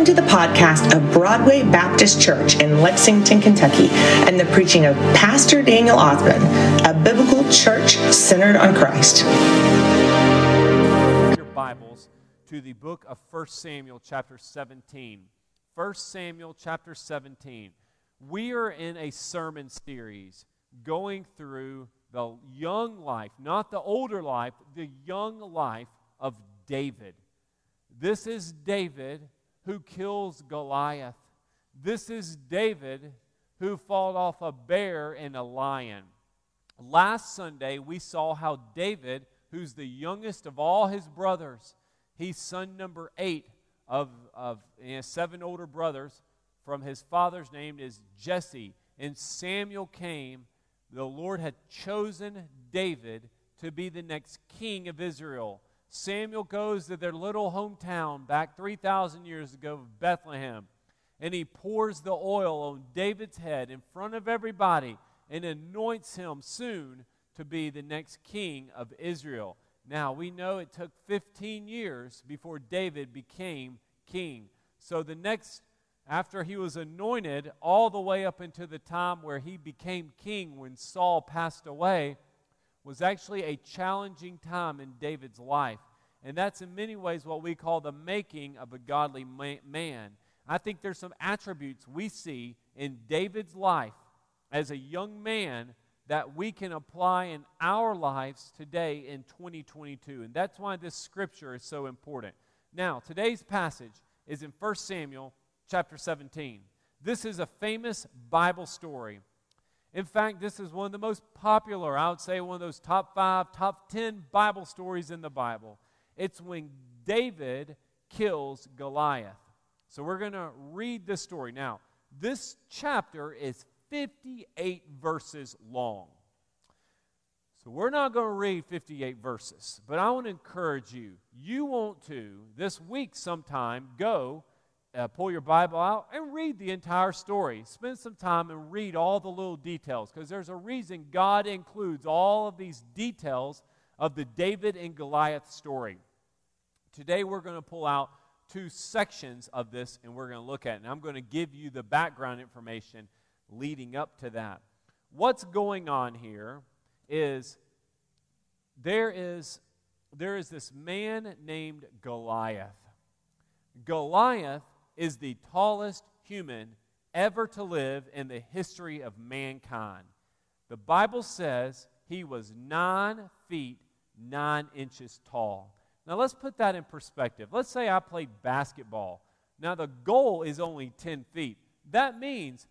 Welcome to the podcast of Broadway Baptist Church in Lexington, Kentucky, and the preaching of Pastor Daniel Osmond, a biblical church centered on Christ. Your Bibles to the book of 1 Samuel, chapter 17. 1 Samuel, chapter 17. We are in a sermon series going through the young life, not the older life, the young life of David. This is David who kills Goliath. This is David who fought off a bear and a lion. Last Sunday, we saw how David, who's the youngest of all his brothers, he's son number eight of, of eh, seven older brothers, from his father's name is Jesse. And Samuel came. The Lord had chosen David to be the next king of Israel. Samuel goes to their little hometown back 3,000 years ago, of Bethlehem, and he pours the oil on David's head in front of everybody and anoints him soon to be the next king of Israel. Now, we know it took 15 years before David became king. So, the next, after he was anointed, all the way up into the time where he became king when Saul passed away, was actually a challenging time in David's life. And that's in many ways what we call the making of a godly man. I think there's some attributes we see in David's life as a young man that we can apply in our lives today in 2022. And that's why this scripture is so important. Now, today's passage is in 1 Samuel chapter 17. This is a famous Bible story in fact, this is one of the most popular, I would say, one of those top five, top ten Bible stories in the Bible. It's when David kills Goliath. So we're going to read this story. Now, this chapter is 58 verses long. So we're not going to read 58 verses, but I want to encourage you. You want to, this week sometime, go uh, pull your Bible out and read the entire story. Spend some time and read all the little details because there's a reason God includes all of these details of the David and Goliath story. Today we're going to pull out two sections of this and we're going to look at it. And I'm going to give you the background information leading up to that. What's going on here is there is there is this man named Goliath. Goliath is the tallest human ever to live in the history of mankind. The Bible says he was nine feet, nine inches tall. Now let's put that in perspective. Let's say I played basketball. Now the goal is only 10 feet. That means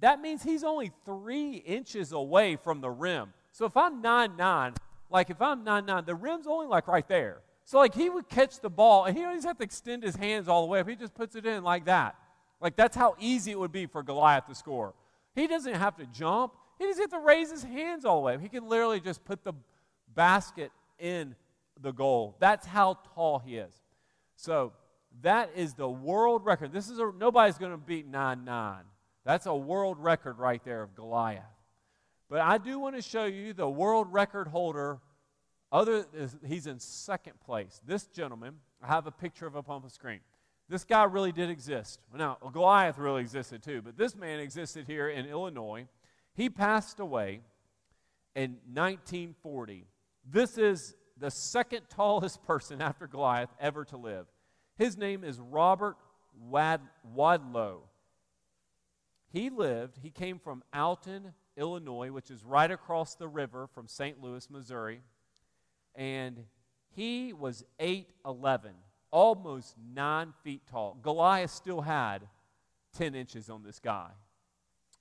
that means he's only three inches away from the rim. So if I'm nine nine, like if I'm nine nine, the rim's only like right there. So, like, he would catch the ball, and he doesn't have to extend his hands all the way up. He just puts it in like that. Like, that's how easy it would be for Goliath to score. He doesn't have to jump, he doesn't have to raise his hands all the way up. He can literally just put the basket in the goal. That's how tall he is. So, that is the world record. This is a, nobody's going to beat 9 9. That's a world record right there of Goliath. But I do want to show you the world record holder other, he's in second place. This gentleman, I have a picture of up on the screen. This guy really did exist. Now, Goliath really existed too, but this man existed here in Illinois. He passed away in 1940. This is the second tallest person after Goliath ever to live. His name is Robert Wad- Wadlow. He lived, he came from Alton, Illinois, which is right across the river from St. Louis, Missouri and he was 8'11, almost nine feet tall. Goliath still had 10 inches on this guy.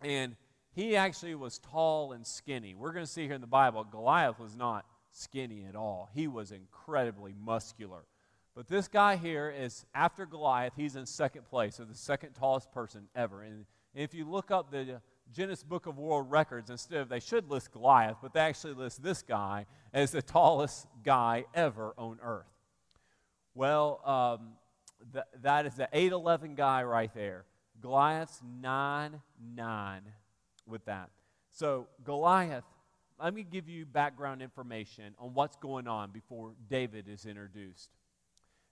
And he actually was tall and skinny. We're going to see here in the Bible, Goliath was not skinny at all, he was incredibly muscular. But this guy here is, after Goliath, he's in second place, so the second tallest person ever. And if you look up the Guinness Book of World Records, instead of they should list Goliath, but they actually list this guy as the tallest guy ever on earth. Well, um, th- that is the 8'11 guy right there. Goliath's 9 9 with that. So, Goliath, let me give you background information on what's going on before David is introduced.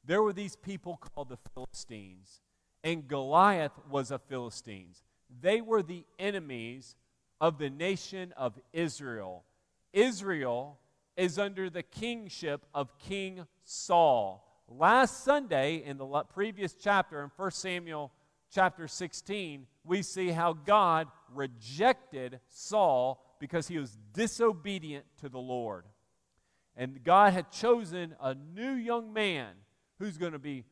There were these people called the Philistines, and Goliath was a Philistines. They were the enemies of the nation of Israel. Israel is under the kingship of King Saul. Last Sunday, in the previous chapter, in 1 Samuel chapter 16, we see how God rejected Saul because he was disobedient to the Lord. And God had chosen a new young man who's going to be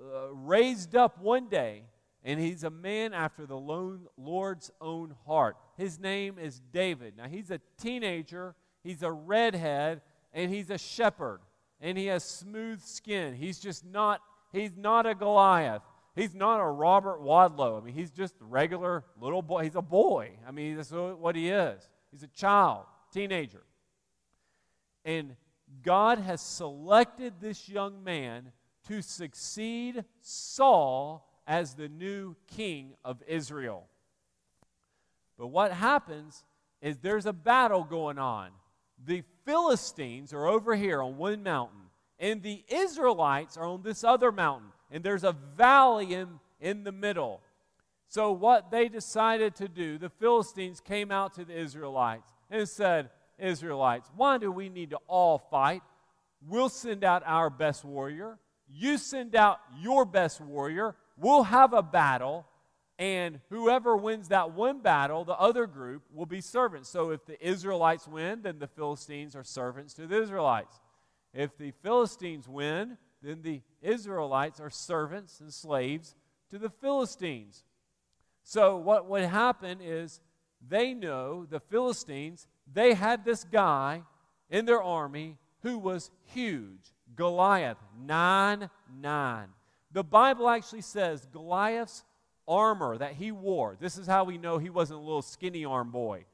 uh, raised up one day, and he's a man after the Lord's own heart. His name is David. Now, he's a teenager, he's a redhead, and he's a shepherd, and he has smooth skin. He's just not, he's not a Goliath. He's not a Robert Wadlow. I mean, he's just a regular little boy. He's a boy. I mean, that's what he is. He's a child, teenager. And God has selected this young man to succeed Saul as the new king of Israel. But what happens is there's a battle going on. The Philistines are over here on one mountain, and the Israelites are on this other mountain, and there's a valley in, in the middle. So, what they decided to do, the Philistines came out to the Israelites and said, Israelites, why do we need to all fight? We'll send out our best warrior. You send out your best warrior. We'll have a battle. And whoever wins that one battle, the other group will be servants. So if the Israelites win, then the Philistines are servants to the Israelites. If the Philistines win, then the Israelites are servants and slaves to the Philistines. So what would happen is they know, the Philistines, they had this guy in their army who was huge Goliath, 9 9. The Bible actually says Goliath's armor that he wore, this is how we know he wasn't a little skinny arm boy.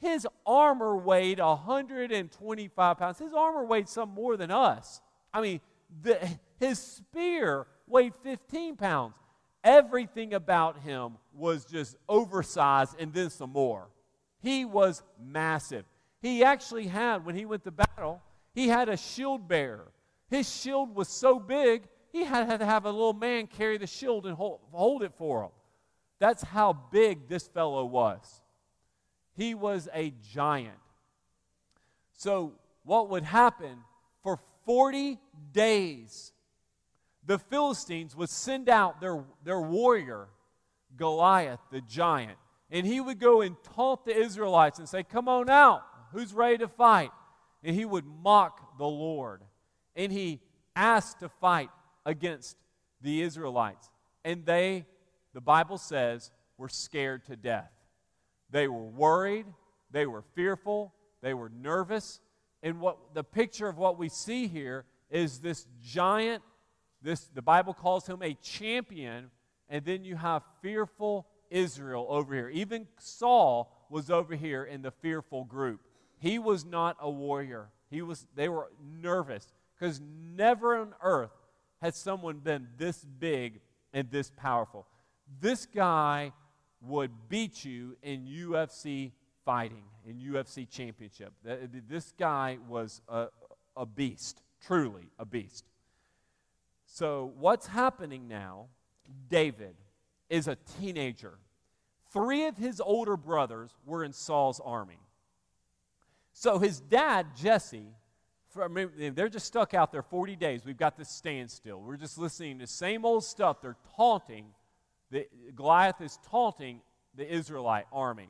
His armor weighed 125 pounds. His armor weighed some more than us. I mean, the, his spear weighed 15 pounds. Everything about him was just oversized and then some more. He was massive. He actually had, when he went to battle, he had a shield bearer. His shield was so big, he had to have a little man carry the shield and hold, it for him. That's how big this fellow was. He was a giant. So, what would happen for 40 days? The Philistines would send out their, their warrior, Goliath, the giant, and he would go and taunt the Israelites and say, Come on out. Who's ready to fight? And he would mock the Lord. And he asked to fight against the Israelites. And they, the Bible says, were scared to death. They were worried, they were fearful, they were nervous. And what the picture of what we see here is this giant, this the Bible calls him a champion, and then you have fearful Israel over here. Even Saul was over here in the fearful group. He was not a warrior. He was they were nervous because never on earth has someone been this big and this powerful. This guy would beat you in UFC fighting, in UFC championship. This guy was a, a beast, truly a beast. So, what's happening now? David is a teenager. Three of his older brothers were in Saul's army. So his dad, Jesse, they're just stuck out there 40 days. We've got this standstill. We're just listening to the same old stuff. They're taunting. The, Goliath is taunting the Israelite army.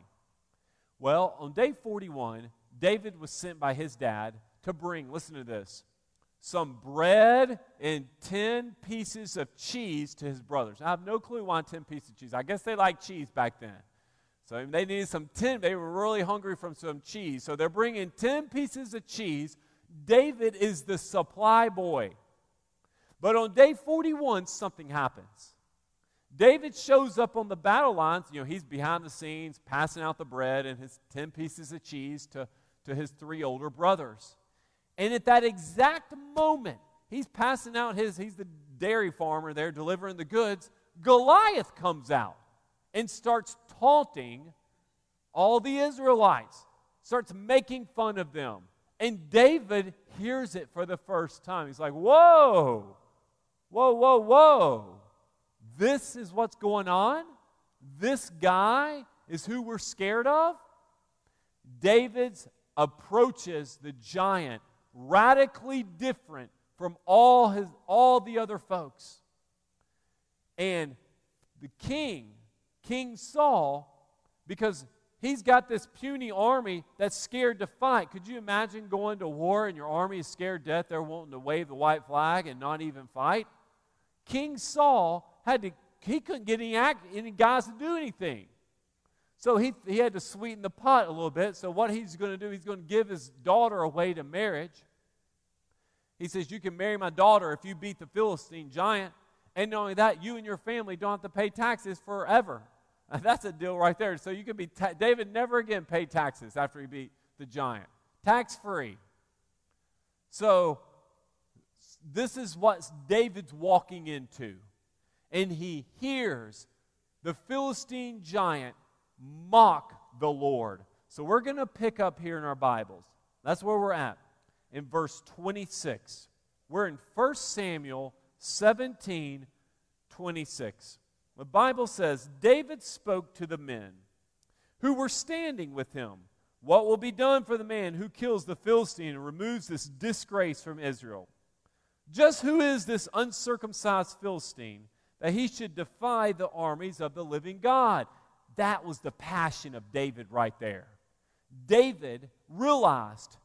Well, on day 41, David was sent by his dad to bring, listen to this, some bread and 10 pieces of cheese to his brothers. I have no clue why 10 pieces of cheese. I guess they liked cheese back then. So they needed some 10, they were really hungry from some cheese. So they're bringing 10 pieces of cheese. David is the supply boy. But on day 41, something happens. David shows up on the battle lines. You know, he's behind the scenes, passing out the bread and his 10 pieces of cheese to, to his three older brothers. And at that exact moment, he's passing out his, he's the dairy farmer there delivering the goods. Goliath comes out and starts taunting all the Israelites, starts making fun of them. And David hears it for the first time. He's like, Whoa, whoa, whoa, whoa. this is what's going on? This guy is who we're scared of? David approaches the giant radically different from all his all the other folks. And the king, King Saul, because he's got this puny army that's scared to fight. Could you imagine going to war and your army is scared to death? They're wanting to wave the white flag and not even fight. King Saul had to, he couldn't get any, act, any guys to do anything. So he, he had to sweeten the pot a little bit. So what he's going to do, he's going to give his daughter away to marriage. He says, You can marry my daughter if you beat the Philistine giant. And not only that, you and your family don't have to pay taxes forever. That's a deal right there. So you could be, ta- David never again paid taxes after he beat the giant. Tax free. So this is what David's walking into. And he hears the Philistine giant mock the Lord. So we're going to pick up here in our Bibles. That's where we're at. In verse 26. We're in 1 Samuel 17 26. The Bible says David spoke to the men who were standing with him. What will be done for the man who kills the Philistine and removes this disgrace from Israel? Just who is this uncircumcised Philistine that he should defy the armies of the living God? That was the passion of David right there. David realized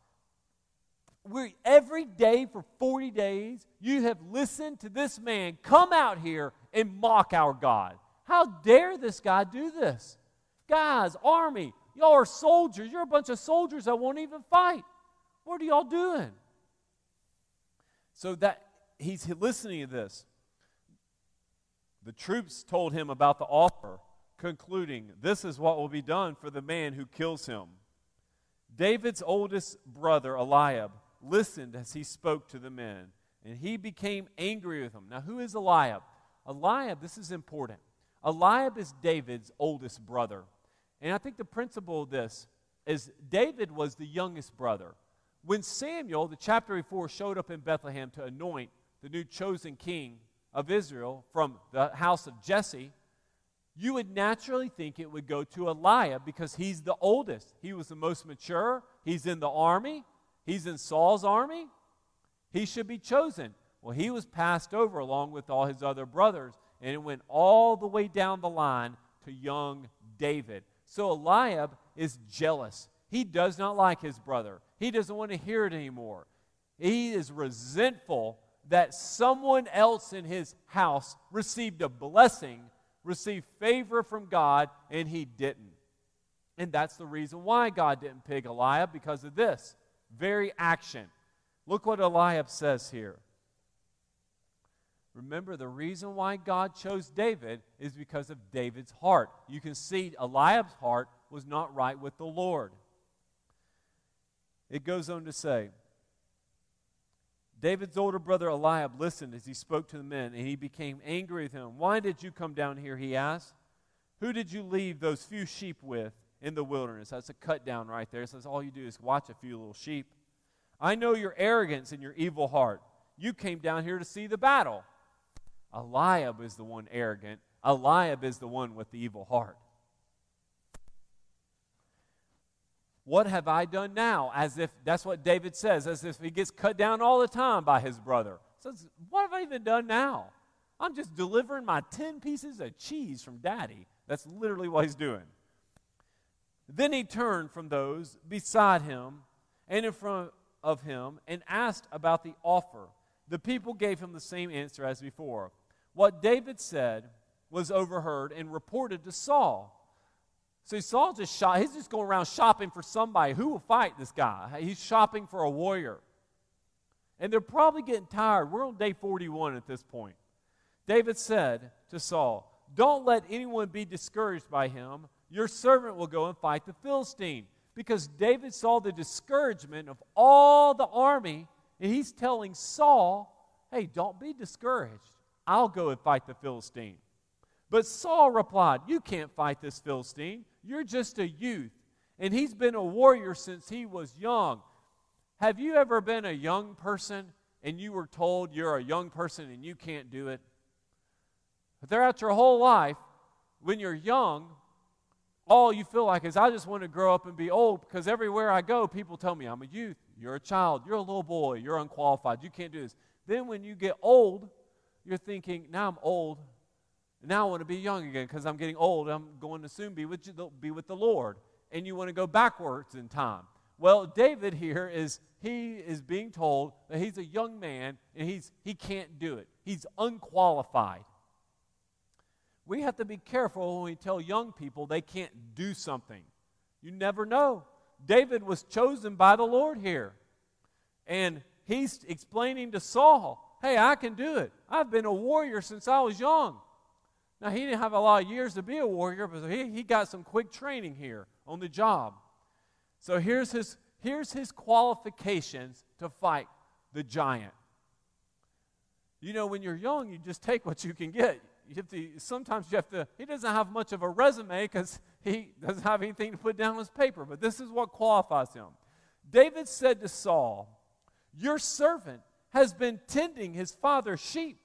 we every day for 40 days you have listened to this man come out here and mock our God. How dare this guy do this? Guys, army, y'all are soldiers. You're a bunch of soldiers that won't even fight. What are y'all doing? So that he's listening to this. The troops told him about the offer concluding, This is what will be done for the man who kills him. David's oldest brother, Eliab, listened as he spoke to the men, and he became angry with them. Now, who is Eliab? Eliab, this is important. Eliab is David's oldest brother. And I think the principle of this is David was the youngest brother. When Samuel, the chapter before, showed up in Bethlehem to anoint the new chosen king of Israel from the house of Jesse, you would naturally think it would go to Eliab because he's the oldest. He was the most mature. He's in the army. He's in Saul's army. He should be chosen. Well, he was passed over along with all his other brothers, and it went all the way down the line to young David. So Eliab is jealous. He does not like his brother. He doesn't want to hear it anymore. He is resentful that someone else in his house received a blessing received favor from God, and he didn't. And that's the reason why God didn't pick Eliab because of this very action. Look what Eliab says here. Remember, the reason why God chose David is because of David's heart. You can see Eliab's heart was not right with the Lord. It goes on to say, David's older brother Eliab listened as he spoke to the men, and he became angry with him. Why did you come down here? He asked. Who did you leave those few sheep with in the wilderness? That's a cut down right there. It says all you do is watch a few little sheep. I know your arrogance and your evil heart. You came down here to see the battle. Eliab is the one arrogant. Eliab is the one with the evil heart. What have I done now? As if that's what David says, as if he gets cut down all the time by his brother. Says, What have I even done now? I'm just delivering my 10 pieces of cheese from daddy. That's literally what he's doing. Then he turned from those beside him and in front of him and asked about the offer. The people gave him the same answer as before. What David said was overheard and reported to Saul. So Saul just shot, he's just going around shopping for somebody. Who will fight this guy? He's shopping for a warrior. And they're probably getting tired. We're on day 41 at this point. David said to Saul, Don't let anyone be discouraged by him. Your servant will go and fight the Philistine. Because David saw the discouragement of all the army, and he's telling Saul, Hey, don't be discouraged. I'll go and fight the Philistine. But Saul replied, You can't fight this Philistine. You're just a youth, and he's been a warrior since he was young. Have you ever been a young person and you were told you're a young person and you can't do it? But throughout your whole life, when you're young, all you feel like is, I just want to grow up and be old because everywhere I go, people tell me I'm a youth, you're a child, you're a little boy, you're unqualified, you can't do this. Then when you get old, you're thinking, now I'm old, now I want to be young again because I'm getting old. I'm going to soon be with, be with the Lord. And you want to go backwards in time. Well, David here is he is being told that he's a young man and he's he can't do it. He's unqualified. We have to be careful when we tell young people they can't do something. You never know. David was chosen by the Lord here. And he's explaining to Saul, hey, I can do it. I've been a warrior since I was young. Now, he didn't have a lot of years to be a warrior, but he, he got some quick training here on the job. So here's his, here's his qualifications to fight the giant. You know, when you're young, you just take what you can get. You have to, sometimes you have to, he doesn't have much of a resume because he doesn't have anything to put down on his paper, but this is what qualifies him. David said to Saul, Your servant has been tending his father's sheep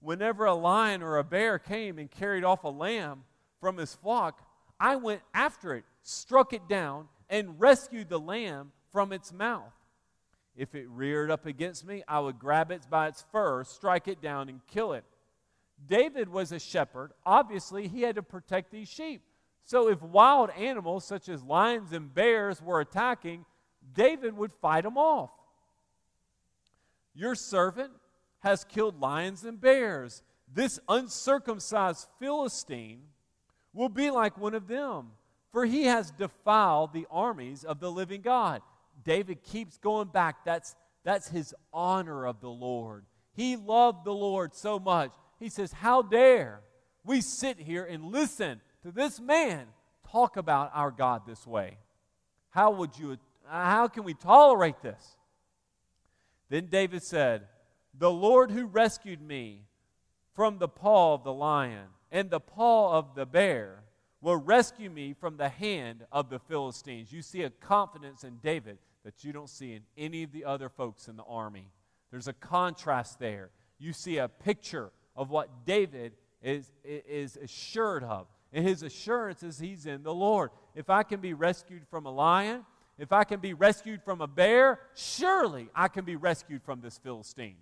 whenever a lion or a bear came and carried off a lamb from his flock, I went after it, struck it down, and rescued the lamb from its mouth. If it reared up against me, I would grab it by its fur, strike it down, and kill it. David was a shepherd. Obviously, he had to protect these sheep. So, if wild animals such as lions and bears were attacking, David would fight them off. Your servant has killed lions and bears. This uncircumcised Philistine will be like one of them, for he has defiled the armies of the living God. David keeps going back. That's, that's his honor of the Lord. He loved the Lord so much. He says, How dare we sit here and listen to this man talk about our God this way? How would you, how can we tolerate this? Then David said, the Lord who rescued me from the paw of the lion and the paw of the bear will rescue me from the hand of the Philistines. You see a confidence in David that you don't see in any of the other folks in the army. There's a contrast there. You see a picture of what David is, is assured of. And his assurance is he's in the Lord. If I can be rescued from a lion, if I can be rescued from a bear, surely I can be rescued from this Philistine.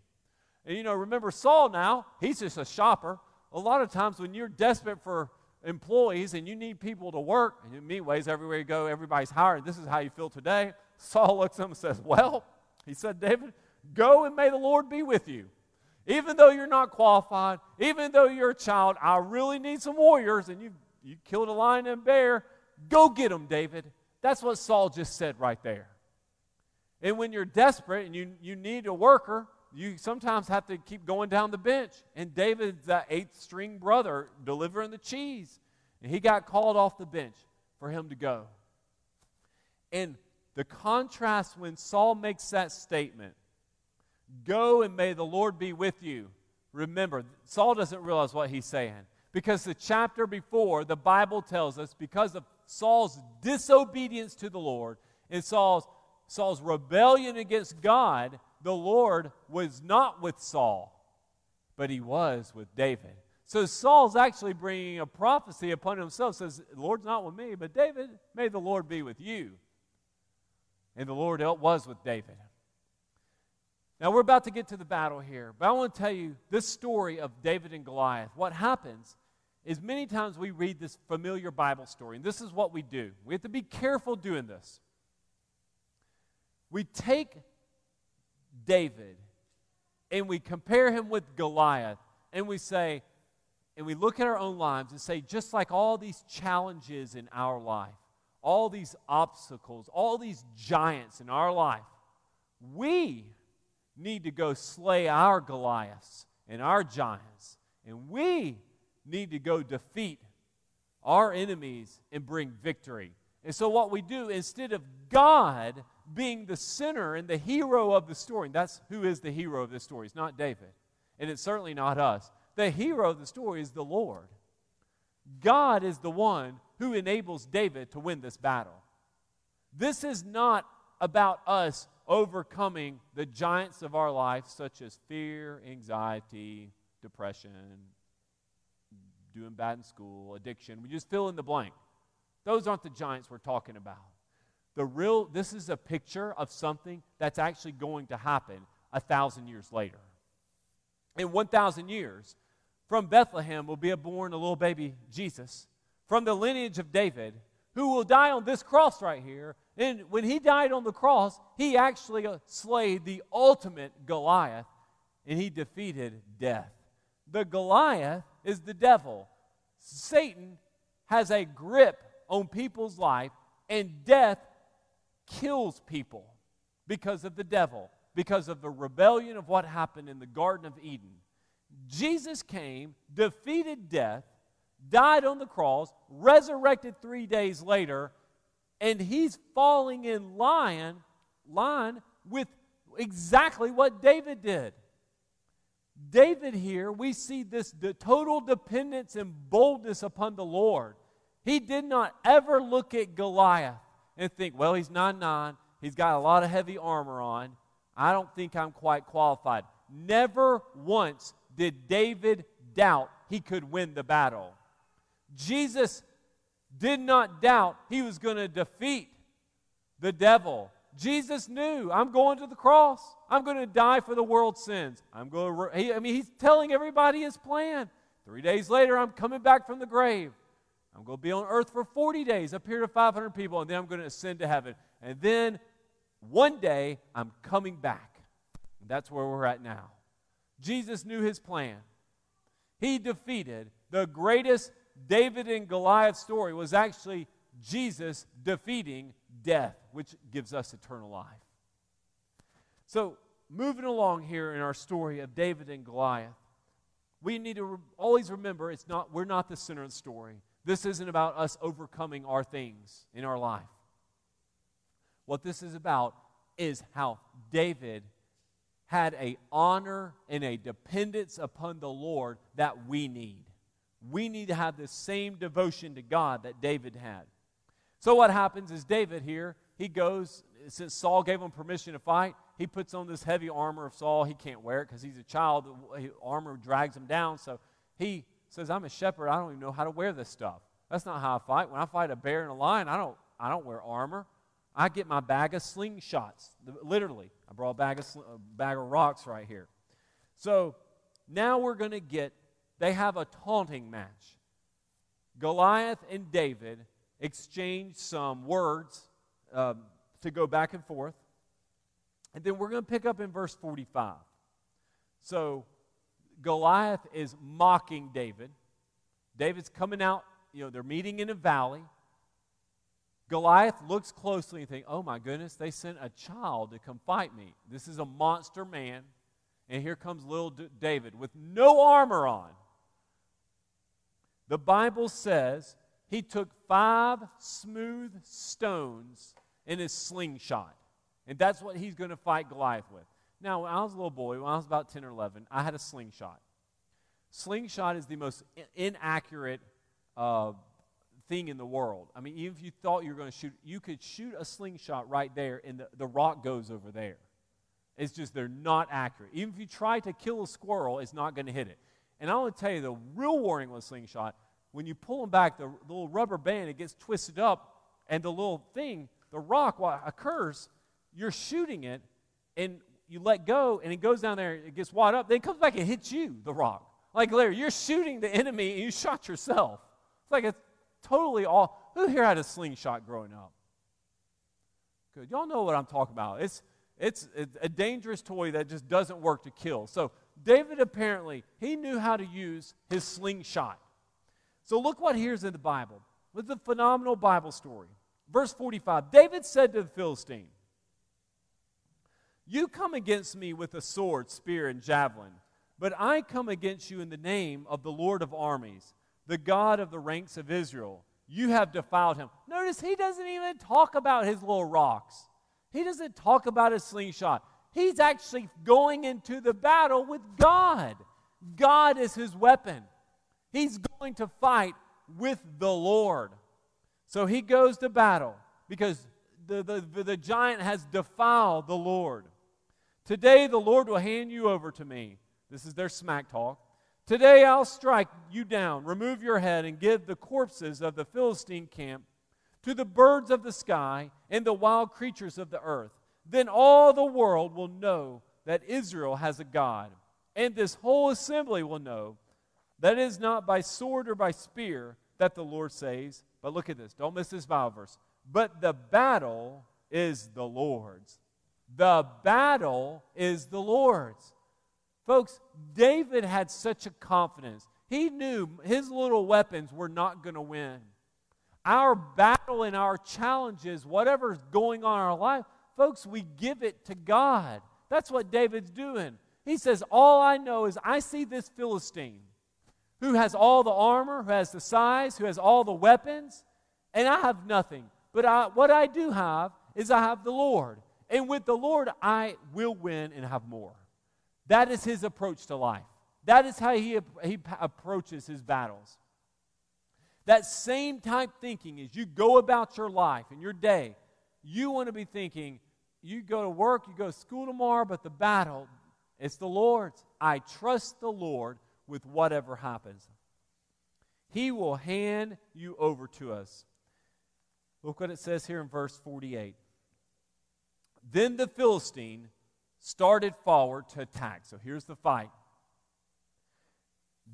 And you know, remember Saul now, he's just a shopper. A lot of times when you're desperate for employees and you need people to work, and in many ways, everywhere you go, everybody's hired. This is how you feel today. Saul looks at him and says, Well, he said, David, go and may the Lord be with you. Even though you're not qualified, even though you're a child, I really need some warriors, and you, you killed a lion and a bear. Go get them, David. That's what Saul just said right there. And when you're desperate and you, you need a worker, you sometimes have to keep going down the bench. And David's that eighth string brother delivering the cheese. And he got called off the bench for him to go. And the contrast when Saul makes that statement go and may the Lord be with you. Remember, Saul doesn't realize what he's saying. Because the chapter before, the Bible tells us, because of Saul's disobedience to the Lord and Saul's, Saul's rebellion against God, the Lord was not with Saul, but he was with David. So Saul's actually bringing a prophecy upon himself. Says, "The Lord's not with me, but David, may the Lord be with you." And the Lord was with David. Now we're about to get to the battle here, but I want to tell you this story of David and Goliath. What happens is many times we read this familiar Bible story, and this is what we do. We have to be careful doing this. We take David and we compare him with Goliath and we say, and we look at our own lives and say, just like all these challenges in our life, all these obstacles, all these giants in our life, we need to go slay our Goliaths and our giants. And we need to go defeat our enemies and bring victory. And so, what we do, instead of God being the center and the hero of the story. That's who is the hero of this story. It's not David. And it's certainly not us. The hero of the story is the Lord. God is the one who enables David to win this battle. This is not about us overcoming the giants of our life, such as fear, anxiety, depression, doing bad in school, addiction. We just fill in the blank. Those aren't the giants we're talking about. The real, this is a picture of something that's actually going to happen a thousand years later. In 1,000 years, from Bethlehem will be born a little baby Jesus from the lineage of David who will die on this cross right here. And when he died on the cross, he actually slayed the ultimate Goliath and he defeated death. The Goliath is the devil. Satan has a grip on people's life, and death kills people because of the devil, because of the rebellion of what happened in the Garden of Eden. Jesus came, defeated death, died on the cross, resurrected three days later, and he's falling in line, line with exactly what David did. David here, we see this total dependence and boldness upon the Lord. He did not ever look at Goliath and think, well, he's 9 9, he's got a lot of heavy armor on. I don't think I'm quite qualified. Never once did David doubt he could win the battle. Jesus did not doubt he was going to defeat the devil. Jesus knew, I'm going to the cross. I'm going to die for the world's sins. I'm going to, he, I mean, he's telling everybody his plan. Three days later, I'm coming back from the grave. I'm going to be on earth for 40 days, appear to 500 people, and then I'm going to ascend to heaven. And then one day, I'm coming back. And that's where we're at now. Jesus knew his plan. He defeated the greatest David and Goliath story was actually Jesus defeating death, which gives us eternal life. So, moving along here in our story of David and Goliath, we need to re- always remember it's not we're not the center of the story. This isn't about us overcoming our things in our life. What this is about is how David had a honor and a dependence upon the Lord that we need. We need to have the same devotion to God that David had. So what happens is David here, he goes, since Saul gave him permission to fight, he puts on this heavy armor of Saul. He can't wear it because he's a child. Armor drags him down. So he says, I'm a shepherd. I don't even know how to wear this stuff. That's not how I fight. When I fight a bear and a lion, I don't, I don't wear armor. I get my bag of slingshots. Literally, I brought a bag of, a bag of rocks right here. So now we're going to get, they have a taunting match. Goliath and David exchange some words um, to go back and forth. And then we're going to pick up in verse 45. So Goliath is mocking David. David's coming out, you know, they're meeting in a valley. Goliath looks closely and thinks, oh my goodness, they sent a child to come fight me. This is a monster man. And here comes little David with no armor on. The Bible says he took five smooth stones in his slingshot. And that's what he's going to fight Goliath with. Now, when I was a little boy, when I was about 10 or 11, I had a slingshot. Slingshot is the most inaccurate uh, thing in the world. I mean, even if you thought you were going to shoot, you could shoot a slingshot right there and the, the rock goes over there. It's just they're not accurate. Even if you try to kill a squirrel, it's not going to hit it. And I want to tell you the real warning with slingshot when you pull them back, the, the little rubber band, it gets twisted up, and the little thing, the rock, what occurs, you're shooting it, and you let go, and it goes down there, it gets wad up, then it comes back and hits you, the rock. Like, Larry, you're shooting the enemy, and you shot yourself. It's like it's totally all. Who here had a slingshot growing up? Good. Y'all know what I'm talking about. It's, it's, it's a dangerous toy that just doesn't work to kill. So, David apparently, he knew how to use his slingshot. So look what here's in the Bible. With a phenomenal Bible story. Verse 45 David said to the Philistine, You come against me with a sword, spear, and javelin, but I come against you in the name of the Lord of armies, the God of the ranks of Israel. You have defiled him. Notice he doesn't even talk about his little rocks, he doesn't talk about his slingshot. He's actually going into the battle with God. God is his weapon. He's going to fight with the Lord. So he goes to battle because the, the, the giant has defiled the Lord. Today the Lord will hand you over to me. This is their smack talk. Today I'll strike you down, remove your head, and give the corpses of the Philistine camp to the birds of the sky and the wild creatures of the earth. Then all the world will know that Israel has a God, and this whole assembly will know that it is not by sword or by spear that the Lord saves. But look at this, don't miss this Bible verse. But the battle is the Lord's. The battle is the Lord's. Folks, David had such a confidence. He knew his little weapons were not going to win. Our battle and our challenges, whatever's going on in our life, folks, we give it to God. That's what David's doing. He says, All I know is I see this Philistine who has all the armor, who has the size, who has all the weapons, and I have nothing. But I, what I do have is I have the Lord. And with the Lord, I will win and have more. That is his approach to life. That is how he, he approaches his battles. That same type thinking as you go about your life and your day, you want to be thinking, you go to work, you go to school tomorrow, but the battle, it's the Lord's. I trust the Lord with whatever happens. He will hand you over to us. Look what it says here in verse 48. Then the Philistine started forward to attack. So here's the fight.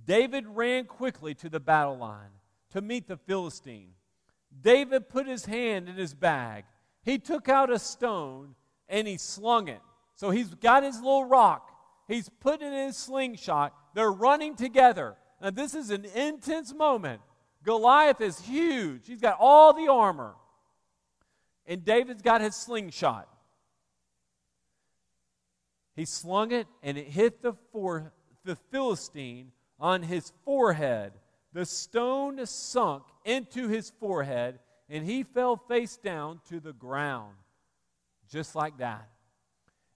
David ran quickly to the battle line to meet the Philistine. David put his hand in his bag. He took out a stone and he slung it. So he's got his little rock. He's put it in his slingshot. They're running together. Now, this is an intense moment. Goliath is huge, he's got all the armor. And David's got his slingshot. He slung it and it hit the, for, the Philistine on his forehead. The stone sunk into his forehead and he fell face down to the ground. Just like that.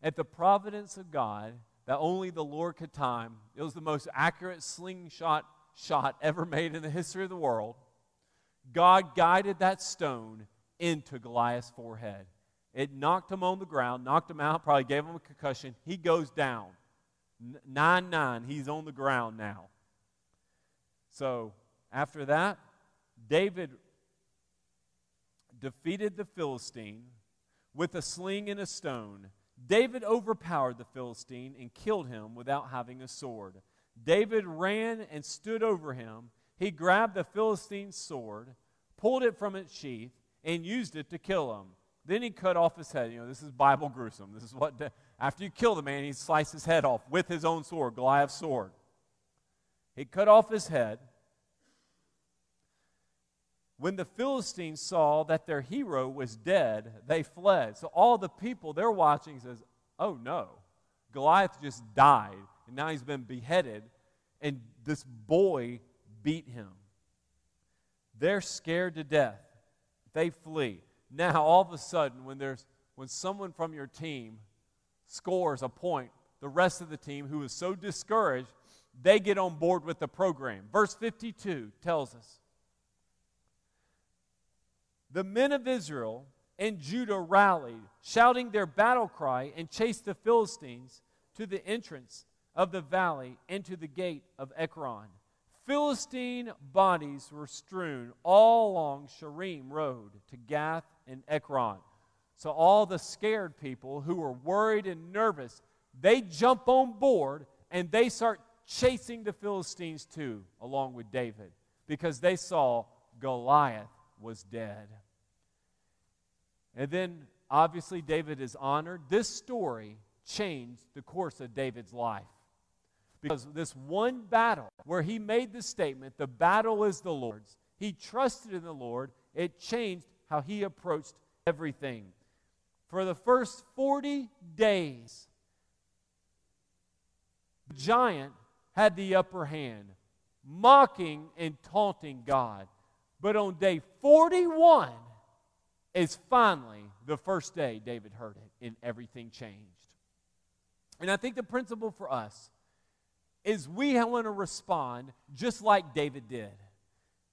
At the providence of God, that only the Lord could time, it was the most accurate slingshot shot ever made in the history of the world. God guided that stone into Goliath's forehead. It knocked him on the ground, knocked him out, probably gave him a concussion. He goes down. 9 9, he's on the ground now. So after that, David defeated the Philistine with a sling and a stone. David overpowered the Philistine and killed him without having a sword. David ran and stood over him. He grabbed the Philistine's sword, pulled it from its sheath, and used it to kill him. Then he cut off his head. You know, this is Bible gruesome. This is what, after you kill the man, he sliced his head off with his own sword, Goliath's sword. He cut off his head. When the Philistines saw that their hero was dead, they fled. So all the people they're watching says, "Oh no, Goliath just died, and now he's been beheaded, and this boy beat him." They're scared to death. They flee. Now, all of a sudden, when, there's, when someone from your team scores a point, the rest of the team who is so discouraged, they get on board with the program. Verse 52 tells us The men of Israel and Judah rallied, shouting their battle cry, and chased the Philistines to the entrance of the valley and to the gate of Ekron. Philistine bodies were strewn all along Shaaraim Road to Gath and Ekron. So all the scared people who were worried and nervous, they jump on board and they start chasing the Philistines too, along with David, because they saw Goliath was dead. And then obviously David is honored. This story changed the course of David's life. Because this one battle where he made the statement, the battle is the Lord's, he trusted in the Lord, it changed how he approached everything. For the first 40 days, the giant had the upper hand, mocking and taunting God. But on day 41 is finally the first day David heard it, and everything changed. And I think the principle for us is we want to respond just like David did.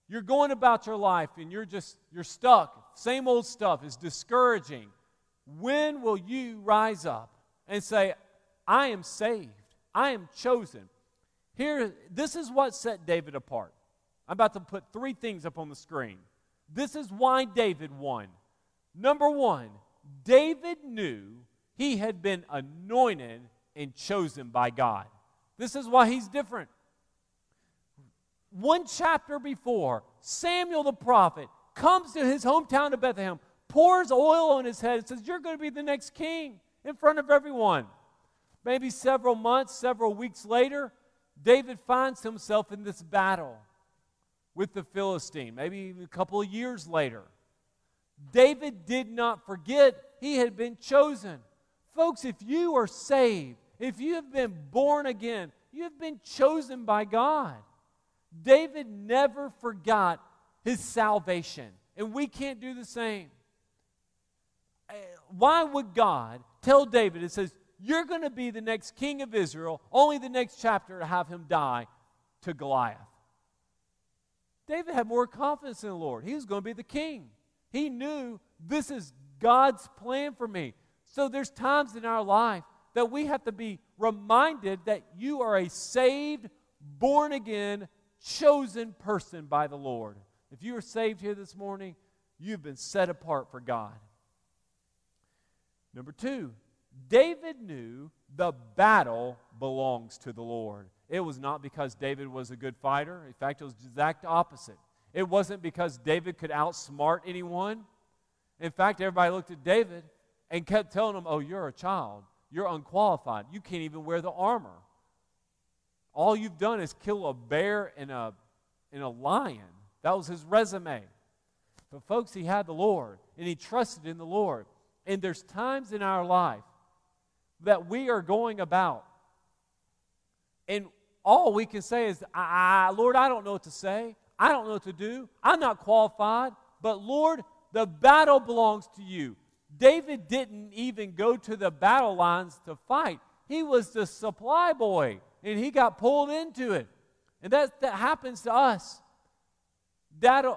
You're going about your life and you're just, you're stuck. Same old stuff is discouraging. When will you rise up and say, I am saved? I am chosen. Here, this is what set David apart. I'm about to put three things up on the screen. This is why David won. Number one, David knew he had been anointed and chosen by God. This is why he's different. One chapter before, Samuel the prophet comes to his hometown of Bethlehem, pours oil on his head, and says, You're going to be the next king in front of everyone. Maybe several months, several weeks later, David finds himself in this battle with the Philistine, maybe a couple of years later. David did not forget he had been chosen. Folks, if you are saved, if you have been born again, you have been chosen by God. David never forgot his salvation, and we can't do the same. Uh, why would God tell David, it says, You're going to be the next king of Israel, only the next chapter to have him die to Goliath? David had more confidence in the Lord. He was going to be the king. He knew this is God's plan for me. So there's times in our life that we have to be reminded that you are a saved, born again, chosen person by the Lord. If you are saved here this morning, you've been set apart for God. Number two, David knew the battle belongs to the Lord. It was not because David was a good fighter. In fact, it was the exact opposite. It wasn't because David could outsmart anyone. In fact, everybody looked at David and kept telling him, Oh, you're a child. You're unqualified. You can't even wear the armor. All you've done is kill a bear and a, and a lion. That was his resume. But, folks, he had the Lord and he trusted in the Lord. And there's times in our life that we are going about, and all we can say is, I, Lord, I don't know what to say. I don't know what to do. I'm not qualified. But, Lord, the battle belongs to you. David didn't even go to the battle lines to fight, he was the supply boy, and he got pulled into it. And that, that happens to us. That, uh,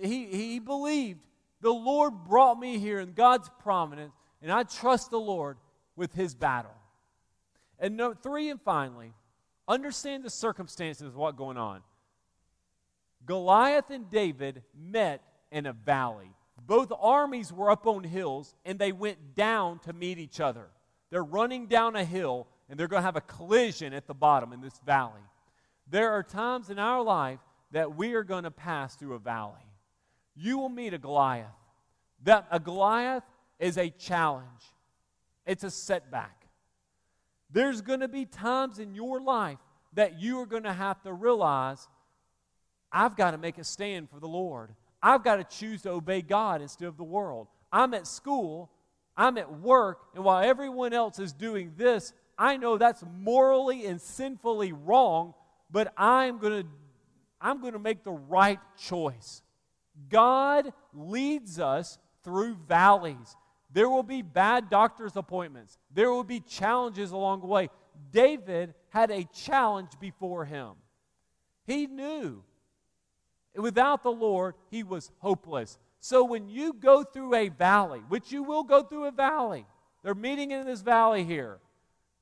he, he believed the Lord brought me here in God's providence, and I trust the Lord with his battle. And no, three, and finally, understand the circumstances of what's going on. Goliath and David met in a valley. Both armies were up on hills, and they went down to meet each other. They're running down a hill, and they're going to have a collision at the bottom in this valley. There are times in our life that we are going to pass through a valley you will meet a Goliath. That a Goliath is a challenge. It's a setback. There's going to be times in your life that you are going to have to realize I've got to make a stand for the Lord. I've got to choose to obey God instead of the world. I'm at school, I'm at work, and while everyone else is doing this, I know that's morally and sinfully wrong, but I'm going to I'm going to make the right choice. God leads us through valleys. There will be bad doctor's appointments, there will be challenges along the way. David had a challenge before him. He knew without the Lord, he was hopeless. So when you go through a valley, which you will go through a valley, they're meeting in this valley here,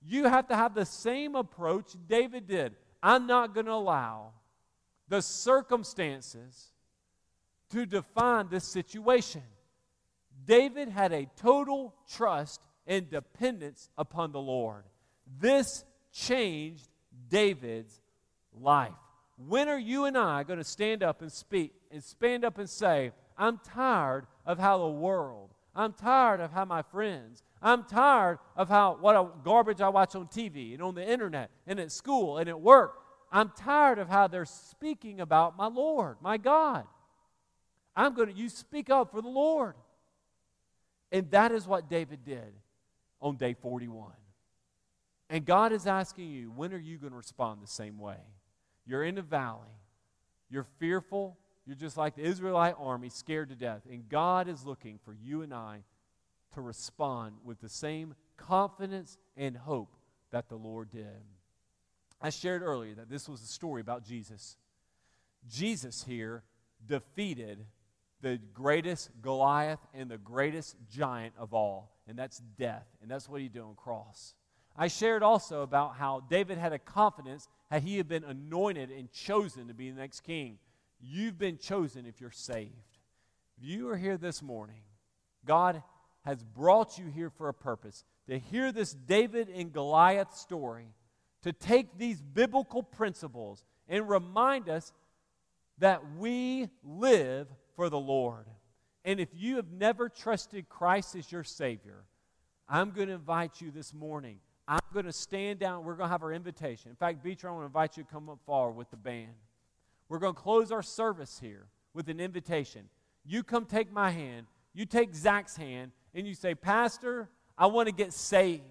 you have to have the same approach David did. I'm not going to allow the circumstances to define this situation. David had a total trust and dependence upon the Lord. This changed David's life. When are you and I going to stand up and speak and stand up and say, I'm tired of how the world, I'm tired of how my friends, I'm tired of how what a garbage I watch on TV and on the internet and at school and at work. I'm tired of how they're speaking about my Lord, my God. I'm going to, you speak up for the Lord. And that is what David did on day 41. And God is asking you, when are you going to respond the same way? You're in a valley, you're fearful, you're just like the Israelite army, scared to death. And God is looking for you and I to respond with the same confidence and hope that the Lord did. I shared earlier that this was a story about Jesus. Jesus here defeated the greatest Goliath and the greatest giant of all, and that's death. And that's what he did on the cross. I shared also about how David had a confidence that he been anointed and chosen to be the next king. You've been chosen if you're saved. If you are here this morning, God has brought you here for a purpose to hear this David and Goliath story, to take these biblical principles and remind us that we live for the Lord. And if you have never trusted Christ as your Savior, I'm going to invite you this morning. I'm going to stand down. We're going to have our invitation. In fact, Beecher, I want to invite you to come up forward with the band. We're going to close our service here with an invitation. You come take my hand, you take Zach's hand, and you say, Pastor, I want to get saved.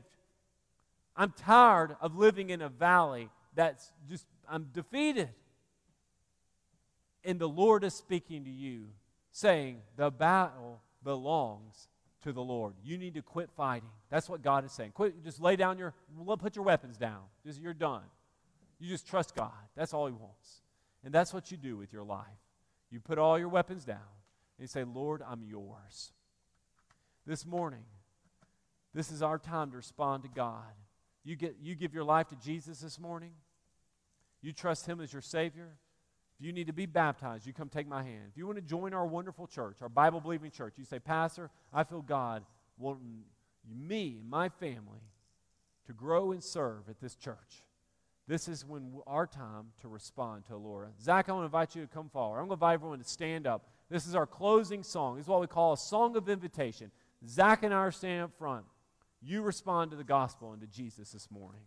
I'm tired of living in a valley that's just, I'm defeated. And the Lord is speaking to you, saying, The battle belongs to the Lord. You need to quit fighting. That's what God is saying. Quit, just lay down your, put your weapons down. Just, you're done. You just trust God. That's all He wants. And that's what you do with your life. You put all your weapons down and you say, Lord, I'm yours. This morning, this is our time to respond to God. You, get, you give your life to Jesus this morning. You trust Him as your Savior. If you need to be baptized, you come take my hand. If you want to join our wonderful church, our Bible believing church, you say, Pastor, I feel God wanting me and my family to grow and serve at this church. This is when our time to respond to Laura. Zach, I want to invite you to come forward. I'm going to invite everyone to stand up. This is our closing song. This is what we call a song of invitation. Zach and I are standing up front. You respond to the gospel and to Jesus this morning.